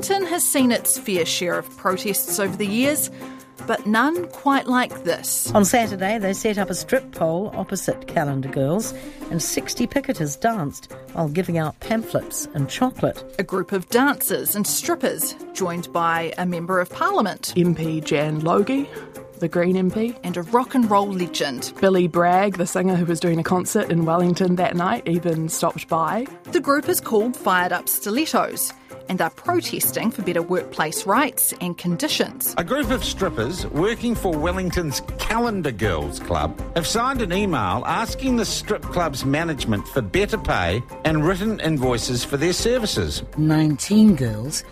Wellington has seen its fair share of protests over the years, but none quite like this. On Saturday, they set up a strip pole opposite Calendar Girls, and 60 picketers danced while giving out pamphlets and chocolate. A group of dancers and strippers, joined by a Member of Parliament, MP Jan Logie, the Green MP, and a rock and roll legend. Billy Bragg, the singer who was doing a concert in Wellington that night, even stopped by. The group is called Fired Up Stilettos and are protesting for better workplace rights and conditions. A group of strippers working for Wellington's Calendar Girls Club have signed an email asking the strip club's management for better pay and written invoices for their services. 19 girls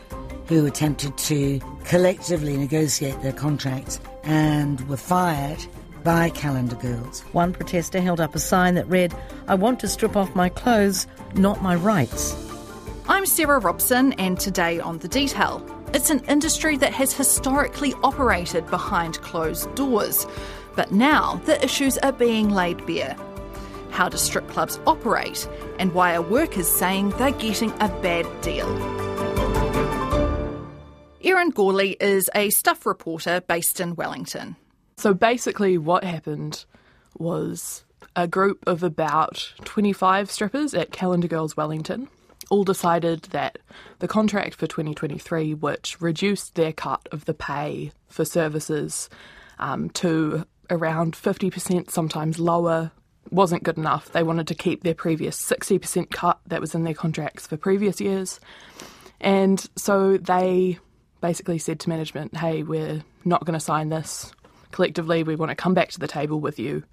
who attempted to collectively negotiate their contracts and were fired by calendar girls. One protester held up a sign that read, I want to strip off my clothes, not my rights. I'm Sarah Robson, and today on The Detail. It's an industry that has historically operated behind closed doors, but now the issues are being laid bare. How do strip clubs operate, and why are workers saying they're getting a bad deal? Erin Gourley is a stuff reporter based in Wellington. So basically, what happened was a group of about 25 strippers at Calendar Girls Wellington all decided that the contract for 2023, which reduced their cut of the pay for services um, to around 50%, sometimes lower, wasn't good enough. They wanted to keep their previous 60% cut that was in their contracts for previous years. And so they basically said to management, hey, we're not going to sign this. Collectively, we want to come back to the table with you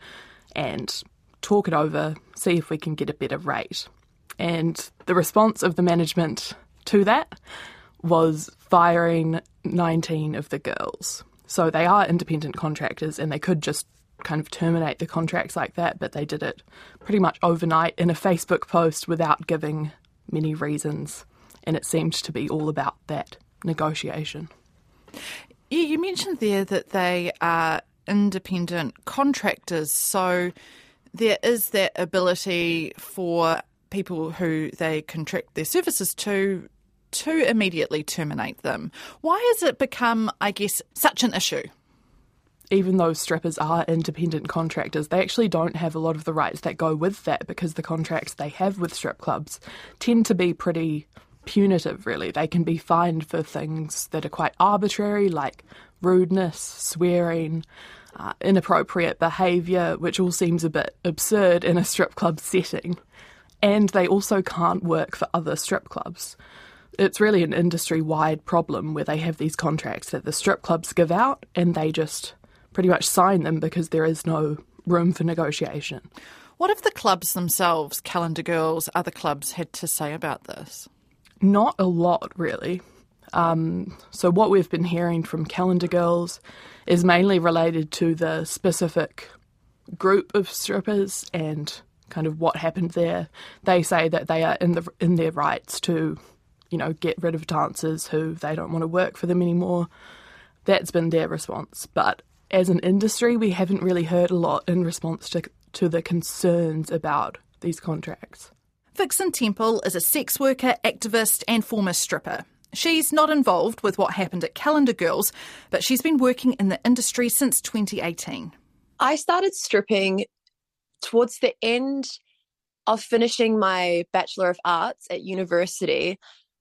and talk it over, see if we can get a better rate. And the response of the management to that was firing 19 of the girls. So they are independent contractors and they could just kind of terminate the contracts like that, but they did it pretty much overnight in a Facebook post without giving many reasons. And it seemed to be all about that negotiation. Yeah, you mentioned there that they are independent contractors, so there is that ability for people who they contract their services to to immediately terminate them. Why has it become, I guess, such an issue? Even though strippers are independent contractors, they actually don't have a lot of the rights that go with that because the contracts they have with strip clubs tend to be pretty punitive, really. They can be fined for things that are quite arbitrary, like rudeness, swearing, uh, inappropriate behaviour, which all seems a bit absurd in a strip club setting and they also can't work for other strip clubs. It's really an industry wide problem where they have these contracts that the strip clubs give out and they just pretty much sign them because there is no room for negotiation. What have the clubs themselves, Calendar Girls, other clubs, had to say about this? Not a lot, really. Um, so, what we've been hearing from Calendar Girls is mainly related to the specific group of strippers and kind of what happened there. They say that they are in the in their rights to, you know, get rid of dancers who they don't want to work for them anymore. That's been their response. But as an industry, we haven't really heard a lot in response to to the concerns about these contracts. Vixen Temple is a sex worker, activist, and former stripper. She's not involved with what happened at Calendar Girls, but she's been working in the industry since 2018. I started stripping towards the end of finishing my Bachelor of Arts at university,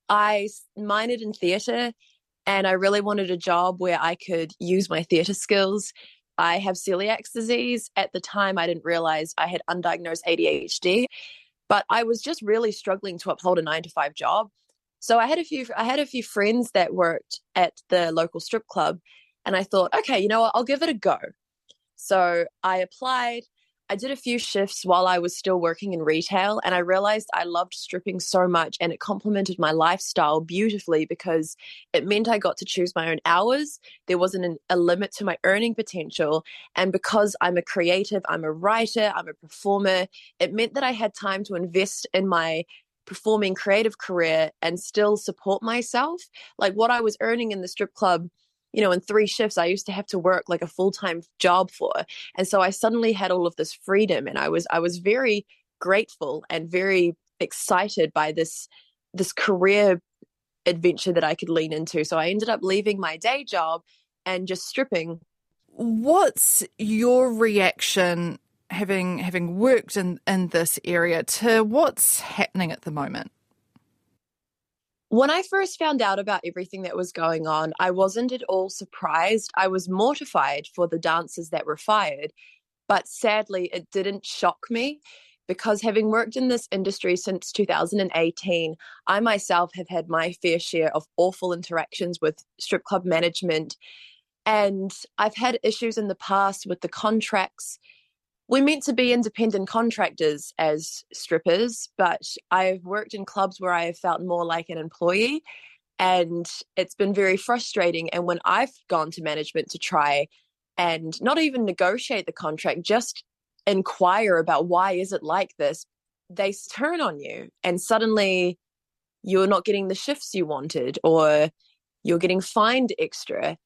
I minored in theatre and I really wanted a job where I could use my theatre skills. I have celiac disease. At the time, I didn't realize I had undiagnosed ADHD, but I was just really struggling to uphold a nine to five job. So I had a few I had a few friends that worked at the local strip club and I thought, okay, you know what, I'll give it a go. So I applied, I did a few shifts while I was still working in retail, and I realized I loved stripping so much and it complemented my lifestyle beautifully because it meant I got to choose my own hours. There wasn't an, a limit to my earning potential. And because I'm a creative, I'm a writer, I'm a performer, it meant that I had time to invest in my performing creative career and still support myself. Like what I was earning in the strip club you know, in three shifts, I used to have to work like a full time job for. And so I suddenly had all of this freedom and I was, I was very grateful and very excited by this, this career adventure that I could lean into. So I ended up leaving my day job and just stripping. What's your reaction having having worked in, in this area to what's happening at the moment? When I first found out about everything that was going on, I wasn't at all surprised. I was mortified for the dancers that were fired, but sadly, it didn't shock me because having worked in this industry since 2018, I myself have had my fair share of awful interactions with strip club management. And I've had issues in the past with the contracts. We're meant to be independent contractors as strippers, but I've worked in clubs where I have felt more like an employee. And it's been very frustrating. And when I've gone to management to try and not even negotiate the contract, just inquire about why is it like this they turn on you and suddenly you're not getting the shifts you wanted or you're getting fined extra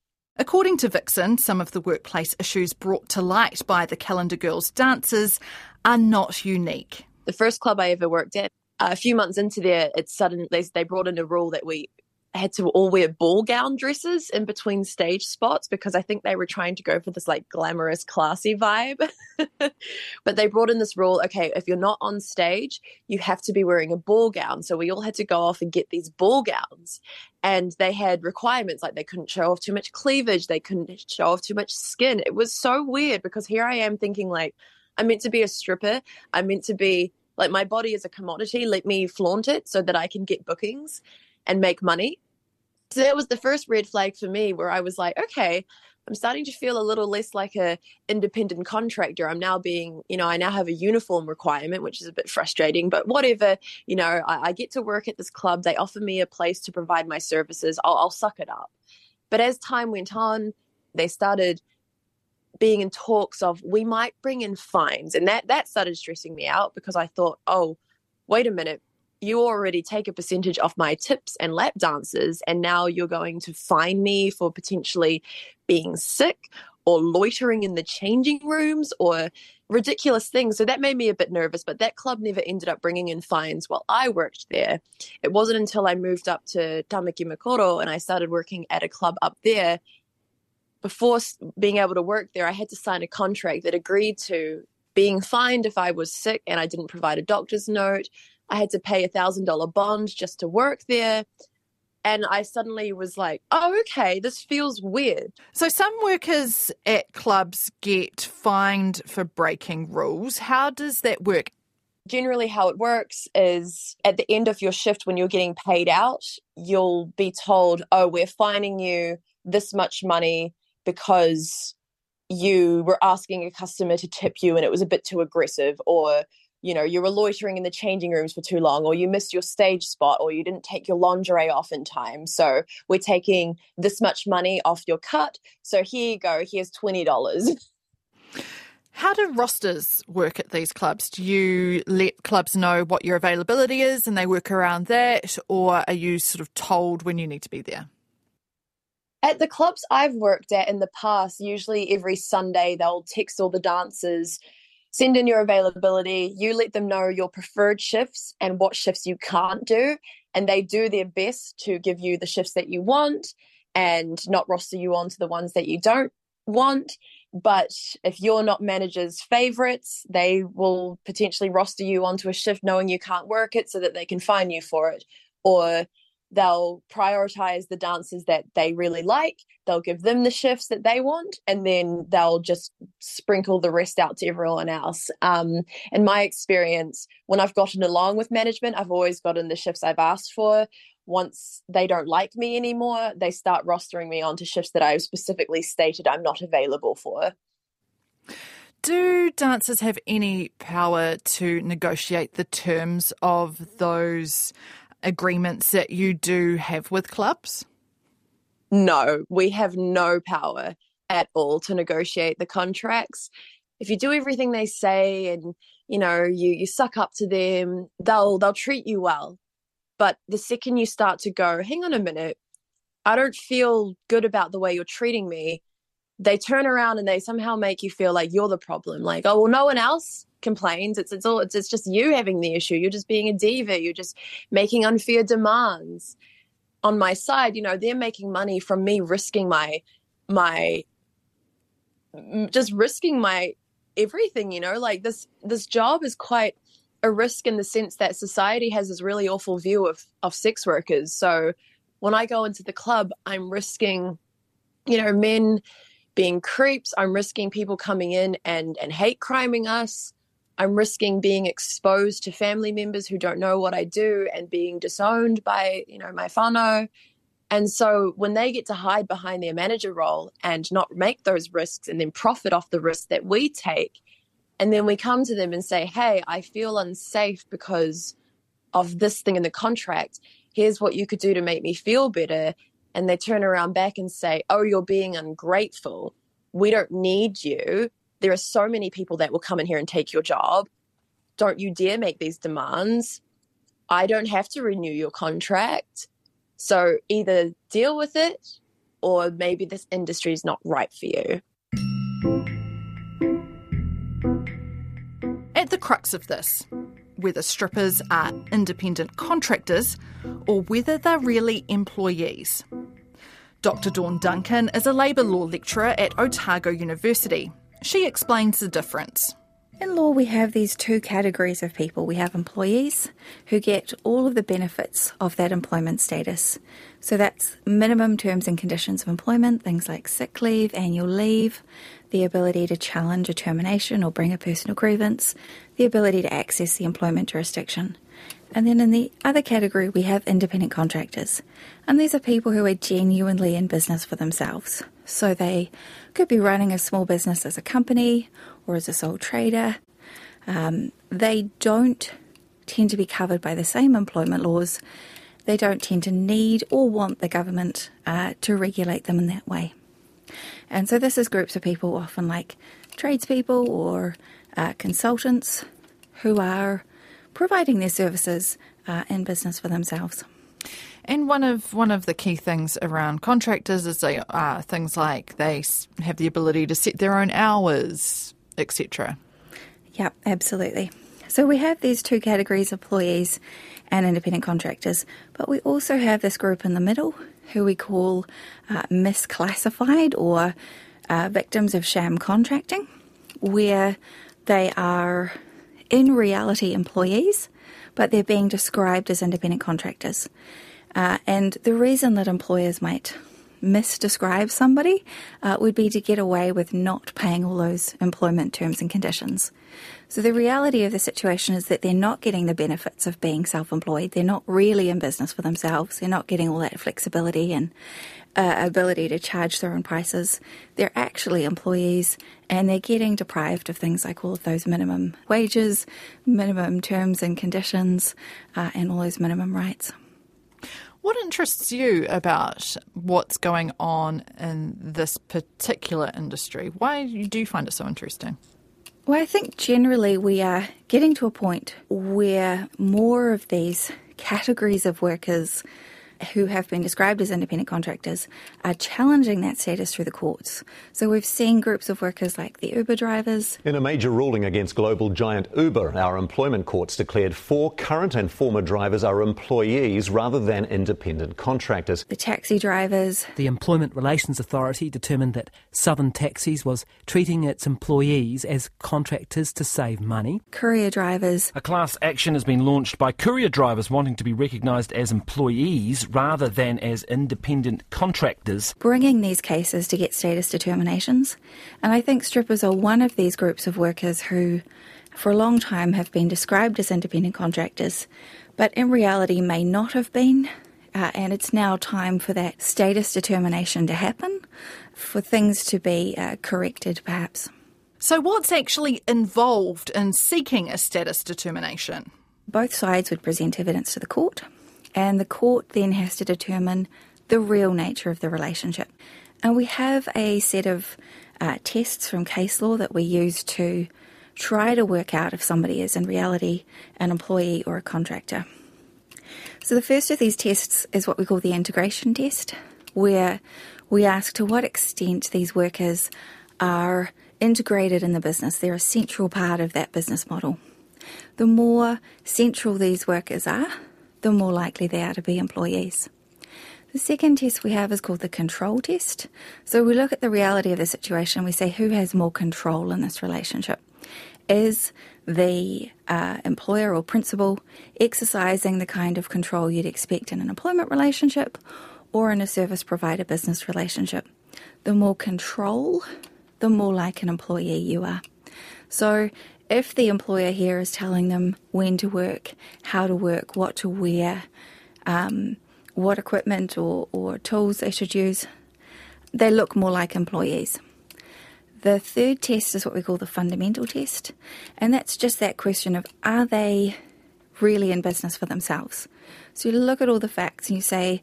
According to Vixen, some of the workplace issues brought to light by the Calendar Girls dancers are not unique. The first club I ever worked at, a few months into there, it suddenly they brought in a rule that we had to all wear ball gown dresses in between stage spots because I think they were trying to go for this like glamorous, classy vibe. but they brought in this rule okay, if you're not on stage, you have to be wearing a ball gown. So we all had to go off and get these ball gowns. And they had requirements like they couldn't show off too much cleavage, they couldn't show off too much skin. It was so weird because here I am thinking, like, I'm meant to be a stripper, I'm meant to be like my body is a commodity let me flaunt it so that i can get bookings and make money. So that was the first red flag for me where I was like, okay, I'm starting to feel a little less like a independent contractor. I'm now being, you know, I now have a uniform requirement, which is a bit frustrating, but whatever, you know, I, I get to work at this club. They offer me a place to provide my services. I'll, I'll suck it up. But as time went on, they started being in talks of we might bring in fines. And that that started stressing me out because I thought, oh, wait a minute, you already take a percentage of my tips and lap dances, and now you're going to fine me for potentially being sick or loitering in the changing rooms or ridiculous things. So that made me a bit nervous, but that club never ended up bringing in fines while I worked there. It wasn't until I moved up to Tamaki Makaurau and I started working at a club up there. Before being able to work there, I had to sign a contract that agreed to being fined if I was sick and I didn't provide a doctor's note, I had to pay a thousand dollar bond just to work there. And I suddenly was like, oh, okay, this feels weird. So, some workers at clubs get fined for breaking rules. How does that work? Generally, how it works is at the end of your shift, when you're getting paid out, you'll be told, oh, we're fining you this much money because you were asking a customer to tip you and it was a bit too aggressive, or you know you were loitering in the changing rooms for too long or you missed your stage spot or you didn't take your lingerie off in time so we're taking this much money off your cut so here you go here's $20 How do rosters work at these clubs? Do you let clubs know what your availability is and they work around that, or are you sort of told when you need to be there? At the clubs I've worked at in the past, usually every Sunday they'll text all the dancers send in your availability. You let them know your preferred shifts and what shifts you can't do. And they do their best to give you the shifts that you want and not roster you onto the ones that you don't want. But if you're not managers' favorites, they will potentially roster you onto a shift knowing you can't work it so that they can fine you for it. Or they'll prioritize the dancers that they really like they'll give them the shifts that they want and then they'll just sprinkle the rest out to everyone else. Um, in my experience when i've gotten along with management i've always gotten the shifts i've asked for. Once they don't like me anymore they start rostering me onto shifts that i've specifically stated i'm not available for. Do dancers have any power to negotiate the terms of those agreements that you do have with clubs? No, we have no power at all to negotiate the contracts. If you do everything they say and you know you you suck up to them, they'll they'll treat you well. But the second you start to go, hang on a minute, I don't feel good about the way you're treating me, they turn around and they somehow make you feel like you're the problem. Like, oh well, no one else complains. It's it's all it's, it's just you having the issue. You're just being a diva. You're just making unfair demands. on my side, you know, they're making money from me risking my my just risking my everything, you know, like this this job is quite a risk in the sense that society has this really awful view of of sex workers. So when I go into the club, I'm risking, you know, men being creeps. I'm risking people coming in and and hate criming us. I'm risking being exposed to family members who don't know what I do and being disowned by, you know, my whānau. And so when they get to hide behind their manager role and not make those risks and then profit off the risks that we take, and then we come to them and say, hey, I feel unsafe because of this thing in the contract. Here's what you could do to make me feel better. And they turn around back and say, oh, you're being ungrateful. We don't need you. There are so many people that will come in here and take your job. Don't you dare make these demands. I don't have to renew your contract. So either deal with it or maybe this industry is not right for you. At the crux of this, whether strippers are independent contractors or whether they're really employees. Dr. Dawn Duncan is a labour law lecturer at Otago University. She explains the difference. In law, we have these two categories of people. We have employees who get all of the benefits of that employment status. So that's minimum terms and conditions of employment, things like sick leave, annual leave, the ability to challenge a termination or bring a personal grievance, the ability to access the employment jurisdiction. And then in the other category, we have independent contractors. And these are people who are genuinely in business for themselves. So they could be running a small business as a company or as a sole trader. Um, they don't tend to be covered by the same employment laws. They don't tend to need or want the government uh, to regulate them in that way. And so this is groups of people, often like tradespeople or uh, consultants, who are providing their services uh, in business for themselves. And one of one of the key things around contractors is they uh, things like they have the ability to set their own hours, etc. Yep, absolutely. So we have these two categories: employees and independent contractors. But we also have this group in the middle, who we call uh, misclassified or uh, victims of sham contracting, where they are in reality employees, but they're being described as independent contractors. Uh, and the reason that employers might misdescribe somebody uh, would be to get away with not paying all those employment terms and conditions. So the reality of the situation is that they're not getting the benefits of being self-employed. They're not really in business for themselves. They're not getting all that flexibility and uh, ability to charge their own prices. They're actually employees and they're getting deprived of things like all of those minimum wages, minimum terms and conditions, uh, and all those minimum rights. What interests you about what's going on in this particular industry? Why do you find it so interesting? Well, I think generally we are getting to a point where more of these categories of workers who have been described as independent contractors are challenging that status through the courts. So we've seen groups of workers like the Uber drivers. In a major ruling against global giant Uber, our employment courts declared four current and former drivers are employees rather than independent contractors. The taxi drivers. The Employment Relations Authority determined that Southern Taxis was treating its employees as contractors to save money. Courier drivers. A class action has been launched by courier drivers wanting to be recognised as employees rather than as independent contractors. Bringing these cases to get status determinations. And I think strippers are one of these groups of workers who, for a long time, have been described as independent contractors, but in reality may not have been. Uh, and it's now time for that status determination to happen, for things to be uh, corrected, perhaps. So, what's actually involved in seeking a status determination? Both sides would present evidence to the court and the court then has to determine the real nature of the relationship. And we have a set of uh, tests from case law that we use to try to work out if somebody is in reality an employee or a contractor. So, the first of these tests is what we call the integration test, where we ask to what extent these workers are integrated in the business. They're a central part of that business model. The more central these workers are, the more likely they are to be employees. The second test we have is called the control test. So we look at the reality of the situation. We say who has more control in this relationship. Is the uh, employer or principal exercising the kind of control you'd expect in an employment relationship or in a service provider business relationship? The more control, the more like an employee you are. So if the employer here is telling them when to work, how to work, what to wear, um, what equipment or, or tools they should use, they look more like employees. The third test is what we call the fundamental test, and that's just that question of are they really in business for themselves? So you look at all the facts and you say,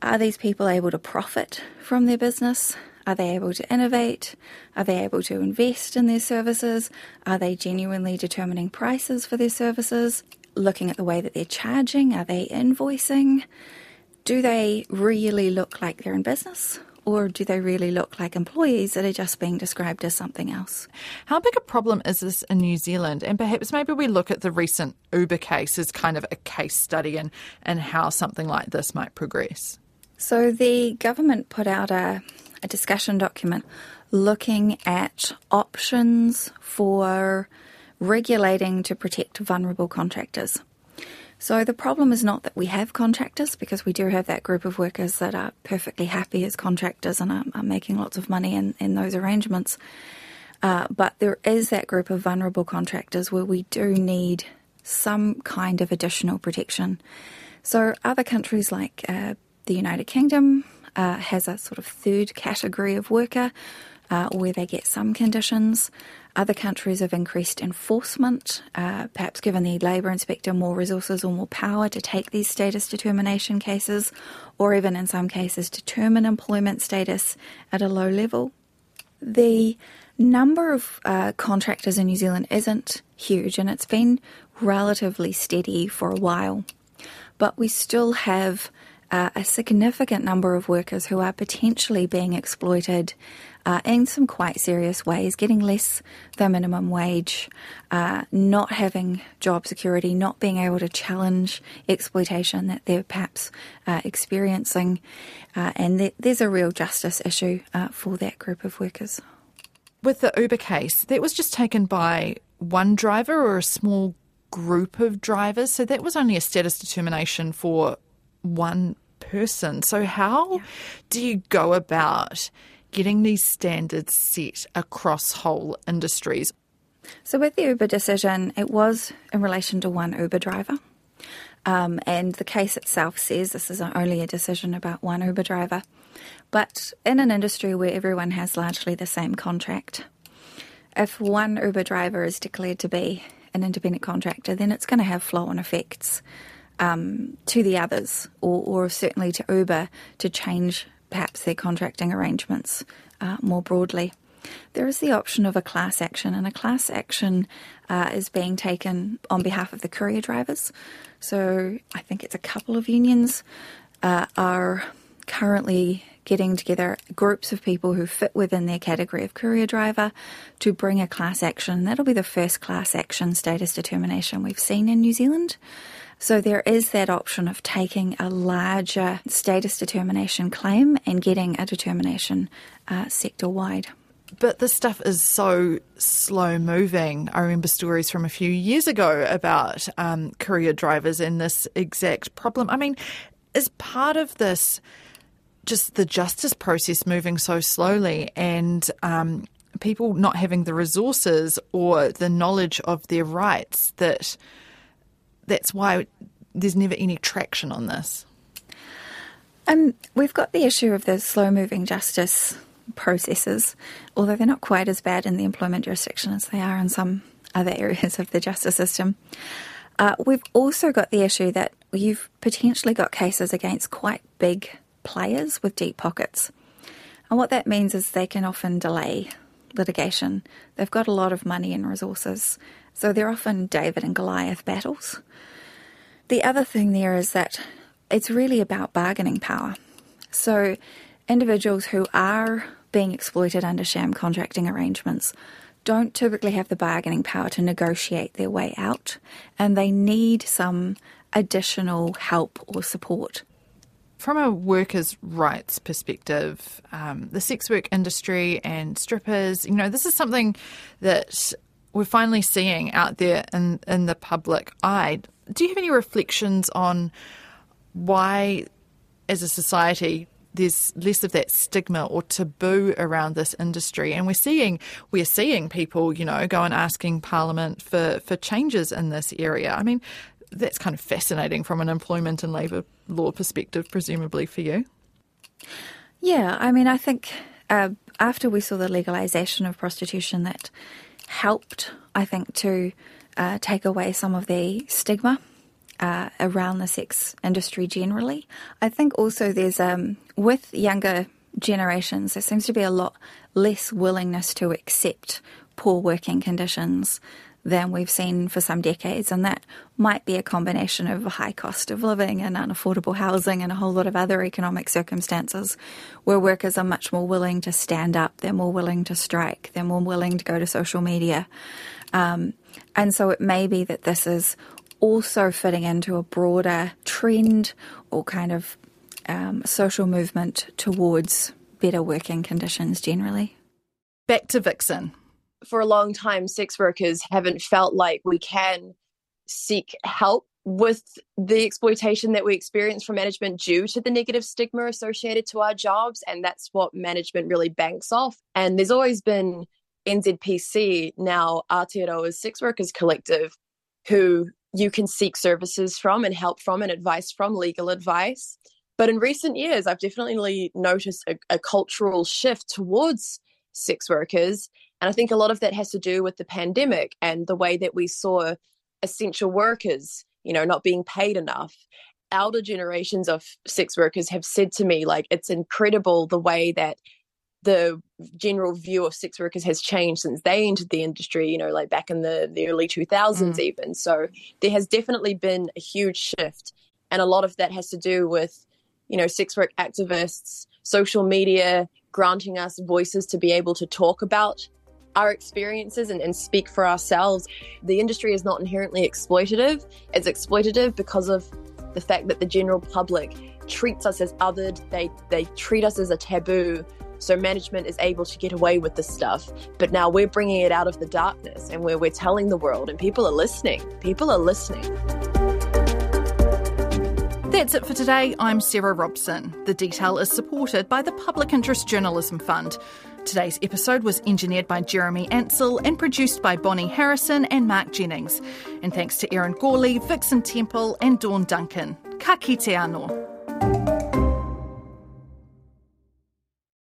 are these people able to profit from their business? Are they able to innovate? Are they able to invest in their services? Are they genuinely determining prices for their services? looking at the way that they're charging? Are they invoicing? Do they really look like they're in business? Or do they really look like employees that are just being described as something else? How big a problem is this in New Zealand? And perhaps maybe we look at the recent Uber case as kind of a case study and, and how something like this might progress. So the government put out a, a discussion document looking at options for regulating to protect vulnerable contractors. So the problem is not that we have contractors, because we do have that group of workers that are perfectly happy as contractors and are, are making lots of money in, in those arrangements. Uh, but there is that group of vulnerable contractors where we do need some kind of additional protection. So other countries like uh, the United Kingdom uh, has a sort of third category of worker uh, where they get some conditions. Other countries have increased enforcement, uh, perhaps given the labour inspector more resources or more power to take these status determination cases, or even in some cases determine employment status at a low level. The number of uh, contractors in New Zealand isn't huge and it's been relatively steady for a while, but we still have uh, a significant number of workers who are potentially being exploited uh, in some quite serious ways, getting less than minimum wage, uh, not having job security, not being able to challenge exploitation that they're perhaps uh, experiencing. Uh, and th- there's a real justice issue uh, for that group of workers. With the Uber case, that was just taken by one driver or a small group of drivers. So that was only a status determination for one person. So, how yeah. do you go about getting these standards set across whole industries? So, with the Uber decision, it was in relation to one Uber driver. Um, and the case itself says this is only a decision about one Uber driver. But in an industry where everyone has largely the same contract, if one Uber driver is declared to be an independent contractor, then it's going to have flow on effects um, to the others, or, or, certainly to Uber to change perhaps their contracting arrangements uh, more broadly. There is the option of a class action, and a class action uh, is being taken on behalf of the courier drivers. So I think it's a couple of unions uh, are currently getting together groups of people who fit within their category of courier driver to bring a class action. That'll be the first class action status determination we've seen in New Zealand. So there is that option of taking a larger status determination claim and getting a determination uh, sector wide. But this stuff is so slow moving. I remember stories from a few years ago about um, courier drivers and this exact problem. I mean, is part of this just the justice process moving so slowly and um, people not having the resources or the knowledge of their rights that that's why there's never any traction on this. Um, we've got the issue of the slow moving justice processes, although they're not quite as bad in the employment jurisdiction as they are in some other areas of the justice system. Uh, we've also got the issue that you've potentially got cases against quite big players with deep pockets. And what that means is they can often delay litigation. They've got a lot of money and resources, so they're often David and Goliath battles. The other thing there is that it's really about bargaining power. So, individuals who are being exploited under sham contracting arrangements don't typically have the bargaining power to negotiate their way out, and they need some additional help or support. From a workers' rights perspective, um, the sex work industry and strippers, you know, this is something that we're finally seeing out there in, in the public eye. Do you have any reflections on why, as a society, there's less of that stigma or taboo around this industry, and we're seeing we're seeing people, you know, go and asking Parliament for for changes in this area. I mean, that's kind of fascinating from an employment and labour law perspective, presumably for you. Yeah, I mean, I think uh, after we saw the legalisation of prostitution, that helped, I think, to uh, take away some of the stigma uh, around the sex industry generally. I think also there's, um, with younger generations, there seems to be a lot less willingness to accept poor working conditions than we've seen for some decades. And that might be a combination of a high cost of living and unaffordable housing and a whole lot of other economic circumstances where workers are much more willing to stand up, they're more willing to strike, they're more willing to go to social media. Um, and so it may be that this is also fitting into a broader trend or kind of um, social movement towards better working conditions generally. Back to Vixen for a long time, sex workers haven't felt like we can seek help with the exploitation that we experience from management due to the negative stigma associated to our jobs. And that's what management really banks off. And there's always been NZPC, now Aotearoa's Sex Workers Collective, who you can seek services from and help from and advice from, legal advice. But in recent years, I've definitely noticed a, a cultural shift towards sex workers and I think a lot of that has to do with the pandemic and the way that we saw essential workers, you know, not being paid enough. Elder generations of sex workers have said to me, like, it's incredible the way that the general view of sex workers has changed since they entered the industry, you know, like back in the, the early 2000s, mm. even. So there has definitely been a huge shift. And a lot of that has to do with, you know, sex work activists, social media granting us voices to be able to talk about our experiences and, and speak for ourselves. The industry is not inherently exploitative. It's exploitative because of the fact that the general public treats us as othered. They they treat us as a taboo. So management is able to get away with this stuff. But now we're bringing it out of the darkness and where we're telling the world and people are listening. People are listening. That's it for today. I'm Sarah Robson. The detail is supported by the Public Interest Journalism Fund. Today's episode was engineered by Jeremy Ansell and produced by Bonnie Harrison and Mark Jennings. And thanks to Erin Gourley, Vixen Temple, and Dawn Duncan. Ka kite anō.